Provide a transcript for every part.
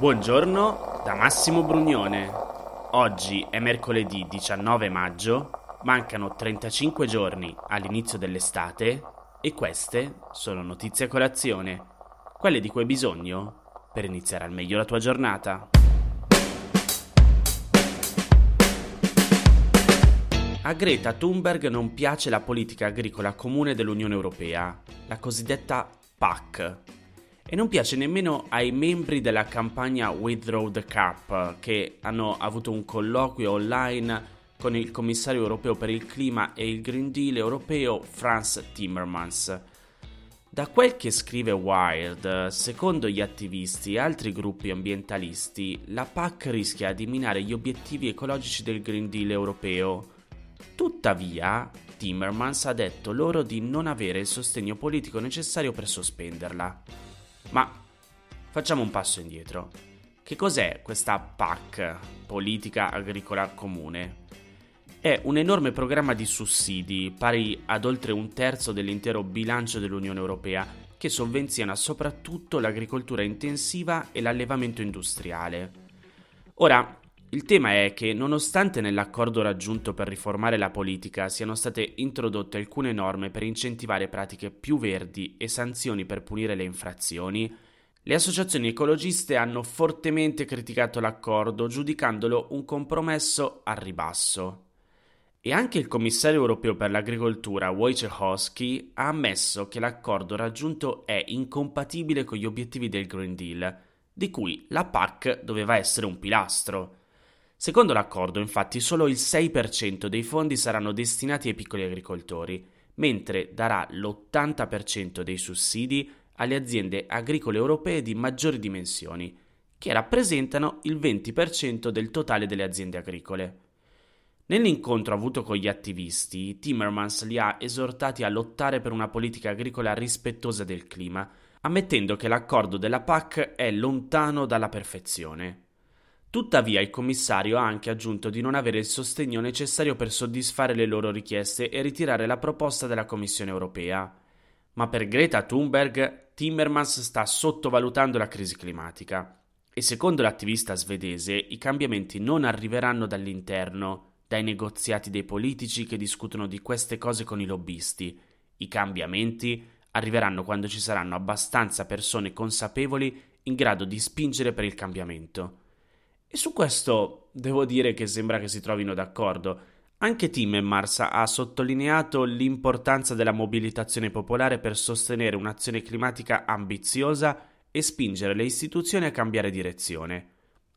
Buongiorno da Massimo Brugnone. Oggi è mercoledì 19 maggio, mancano 35 giorni all'inizio dell'estate e queste sono notizie a colazione, quelle di cui hai bisogno per iniziare al meglio la tua giornata. A Greta Thunberg non piace la politica agricola comune dell'Unione Europea, la cosiddetta PAC, e non piace nemmeno ai membri della campagna Withdraw the Cap che hanno avuto un colloquio online con il commissario europeo per il clima e il Green Deal europeo Franz Timmermans. Da quel che scrive Wired, secondo gli attivisti e altri gruppi ambientalisti, la PAC rischia di minare gli obiettivi ecologici del Green Deal europeo. Tuttavia, Timmermans ha detto loro di non avere il sostegno politico necessario per sospenderla. Ma facciamo un passo indietro. Che cos'è questa PAC, Politica Agricola Comune? È un enorme programma di sussidi, pari ad oltre un terzo dell'intero bilancio dell'Unione Europea, che sovvenziona soprattutto l'agricoltura intensiva e l'allevamento industriale. Ora, il tema è che nonostante nell'accordo raggiunto per riformare la politica siano state introdotte alcune norme per incentivare pratiche più verdi e sanzioni per punire le infrazioni, le associazioni ecologiste hanno fortemente criticato l'accordo giudicandolo un compromesso al ribasso. E anche il commissario europeo per l'agricoltura Wojciechowski ha ammesso che l'accordo raggiunto è incompatibile con gli obiettivi del Green Deal, di cui la PAC doveva essere un pilastro. Secondo l'accordo, infatti, solo il 6% dei fondi saranno destinati ai piccoli agricoltori, mentre darà l'80% dei sussidi alle aziende agricole europee di maggiori dimensioni, che rappresentano il 20% del totale delle aziende agricole. Nell'incontro avuto con gli attivisti, Timmermans li ha esortati a lottare per una politica agricola rispettosa del clima, ammettendo che l'accordo della PAC è lontano dalla perfezione. Tuttavia il commissario ha anche aggiunto di non avere il sostegno necessario per soddisfare le loro richieste e ritirare la proposta della Commissione europea. Ma per Greta Thunberg, Timmermans sta sottovalutando la crisi climatica e secondo l'attivista svedese i cambiamenti non arriveranno dall'interno, dai negoziati dei politici che discutono di queste cose con i lobbisti. I cambiamenti arriveranno quando ci saranno abbastanza persone consapevoli in grado di spingere per il cambiamento. E su questo devo dire che sembra che si trovino d'accordo. Anche Timmermans ha sottolineato l'importanza della mobilitazione popolare per sostenere un'azione climatica ambiziosa e spingere le istituzioni a cambiare direzione,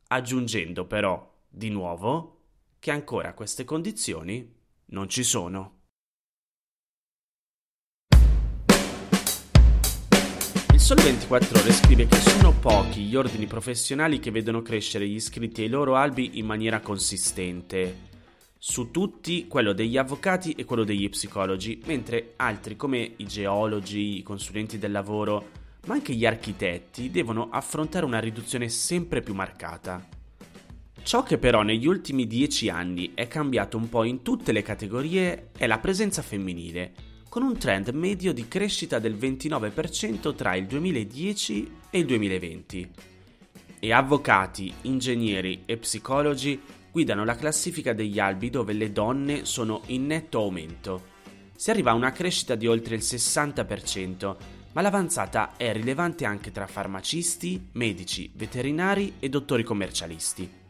aggiungendo però, di nuovo, che ancora queste condizioni non ci sono. Sole 24 Ore scrive che sono pochi gli ordini professionali che vedono crescere gli iscritti ai loro albi in maniera consistente. Su tutti quello degli avvocati e quello degli psicologi, mentre altri come i geologi, i consulenti del lavoro, ma anche gli architetti devono affrontare una riduzione sempre più marcata. Ciò che però negli ultimi dieci anni è cambiato un po' in tutte le categorie è la presenza femminile con un trend medio di crescita del 29% tra il 2010 e il 2020. E avvocati, ingegneri e psicologi guidano la classifica degli albi dove le donne sono in netto aumento. Si arriva a una crescita di oltre il 60%, ma l'avanzata è rilevante anche tra farmacisti, medici, veterinari e dottori commercialisti.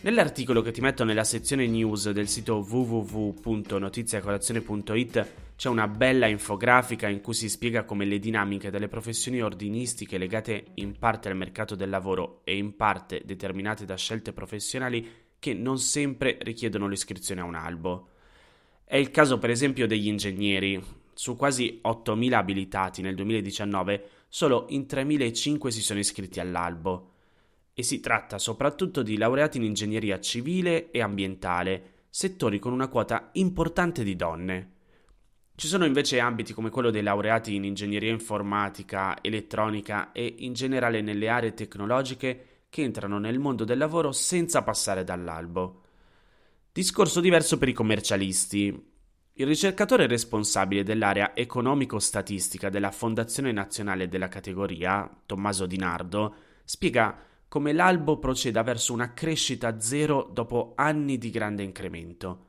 Nell'articolo che ti metto nella sezione news del sito www.notiziacolazione.it c'è una bella infografica in cui si spiega come le dinamiche delle professioni ordinistiche legate in parte al mercato del lavoro e in parte determinate da scelte professionali che non sempre richiedono l'iscrizione a un albo. È il caso per esempio degli ingegneri. Su quasi 8.000 abilitati nel 2019, solo in 3.500 si sono iscritti all'albo. E si tratta soprattutto di laureati in ingegneria civile e ambientale, settori con una quota importante di donne. Ci sono invece ambiti come quello dei laureati in ingegneria informatica, elettronica e in generale nelle aree tecnologiche che entrano nel mondo del lavoro senza passare dall'albo. Discorso diverso per i commercialisti. Il ricercatore responsabile dell'area economico-statistica della Fondazione Nazionale della categoria, Tommaso Di Nardo, spiega come l'albo proceda verso una crescita zero dopo anni di grande incremento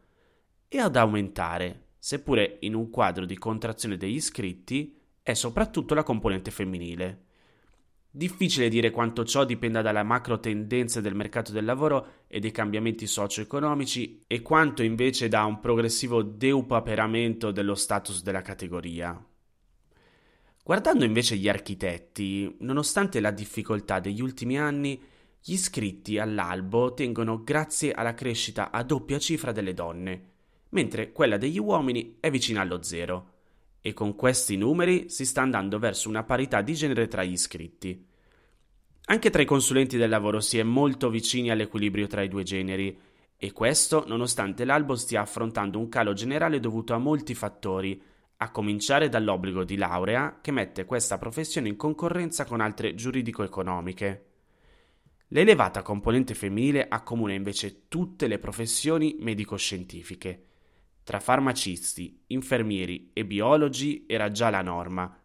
e ad aumentare, seppure in un quadro di contrazione degli iscritti, è soprattutto la componente femminile. Difficile dire quanto ciò dipenda dalle macro tendenze del mercato del lavoro e dei cambiamenti socio-economici e quanto invece da un progressivo deupaperamento dello status della categoria. Guardando invece gli architetti, nonostante la difficoltà degli ultimi anni, gli iscritti all'albo tengono grazie alla crescita a doppia cifra delle donne, mentre quella degli uomini è vicina allo zero e con questi numeri si sta andando verso una parità di genere tra gli iscritti. Anche tra i consulenti del lavoro si è molto vicini all'equilibrio tra i due generi, e questo nonostante l'albo stia affrontando un calo generale dovuto a molti fattori, a cominciare dall'obbligo di laurea che mette questa professione in concorrenza con altre giuridico-economiche. L'elevata componente femminile accomuna invece tutte le professioni medico-scientifiche tra farmacisti, infermieri e biologi era già la norma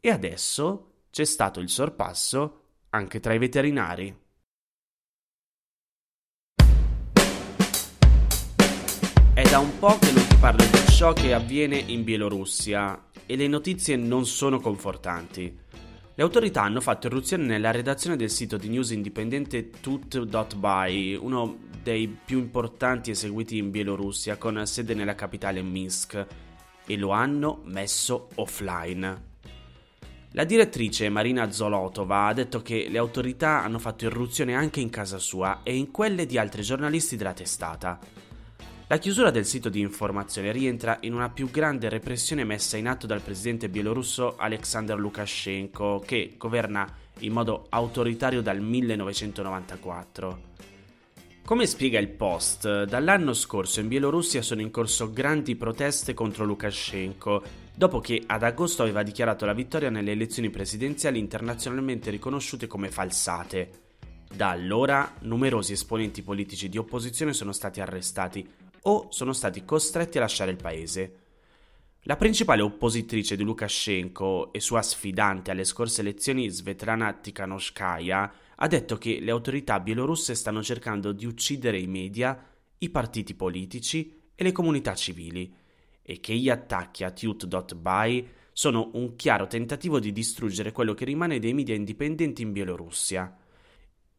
e adesso c'è stato il sorpasso anche tra i veterinari. È da un po' che non ti parlo di ciò che avviene in Bielorussia e le notizie non sono confortanti. Le autorità hanno fatto irruzione nella redazione del sito di news indipendente tut.by, uno dei più importanti eseguiti in Bielorussia con sede nella capitale Minsk e lo hanno messo offline. La direttrice Marina Zolotova ha detto che le autorità hanno fatto irruzione anche in casa sua e in quelle di altri giornalisti della testata. La chiusura del sito di informazione rientra in una più grande repressione messa in atto dal presidente bielorusso Alexander Lukashenko, che governa in modo autoritario dal 1994. Come spiega il Post, dall'anno scorso in Bielorussia sono in corso grandi proteste contro Lukashenko, dopo che ad agosto aveva dichiarato la vittoria nelle elezioni presidenziali internazionalmente riconosciute come falsate. Da allora numerosi esponenti politici di opposizione sono stati arrestati o sono stati costretti a lasciare il paese. La principale oppositrice di Lukashenko e sua sfidante alle scorse elezioni, Svetlana Tikhanovskaya, ha detto che le autorità bielorusse stanno cercando di uccidere i media, i partiti politici e le comunità civili e che gli attacchi a Tut.by sono un chiaro tentativo di distruggere quello che rimane dei media indipendenti in Bielorussia.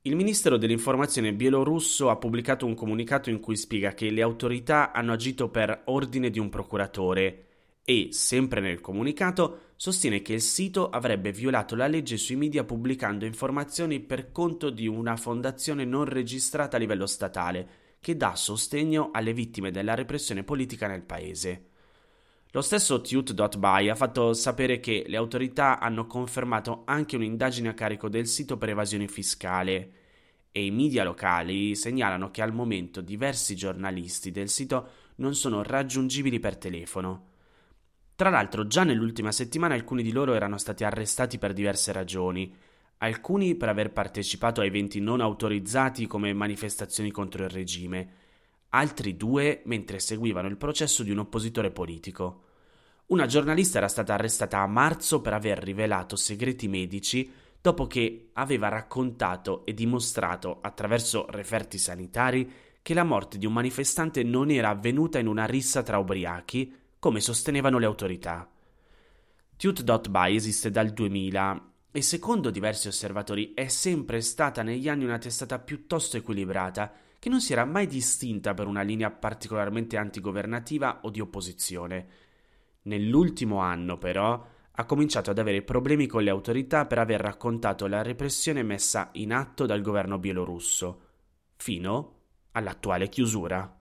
Il Ministero dell'Informazione bielorusso ha pubblicato un comunicato in cui spiega che le autorità hanno agito per ordine di un procuratore e, sempre nel comunicato, sostiene che il sito avrebbe violato la legge sui media pubblicando informazioni per conto di una fondazione non registrata a livello statale che dà sostegno alle vittime della repressione politica nel paese. Lo stesso Tute.by ha fatto sapere che le autorità hanno confermato anche un'indagine a carico del sito per evasione fiscale e i media locali segnalano che al momento diversi giornalisti del sito non sono raggiungibili per telefono. Tra l'altro, già nell'ultima settimana alcuni di loro erano stati arrestati per diverse ragioni, alcuni per aver partecipato a eventi non autorizzati come manifestazioni contro il regime, altri due mentre seguivano il processo di un oppositore politico. Una giornalista era stata arrestata a marzo per aver rivelato segreti medici dopo che aveva raccontato e dimostrato attraverso referti sanitari che la morte di un manifestante non era avvenuta in una rissa tra ubriachi, come sostenevano le autorità. Tute.by esiste dal 2000 e secondo diversi osservatori è sempre stata negli anni una testata piuttosto equilibrata che non si era mai distinta per una linea particolarmente antigovernativa o di opposizione. Nell'ultimo anno, però, ha cominciato ad avere problemi con le autorità per aver raccontato la repressione messa in atto dal governo bielorusso, fino all'attuale chiusura.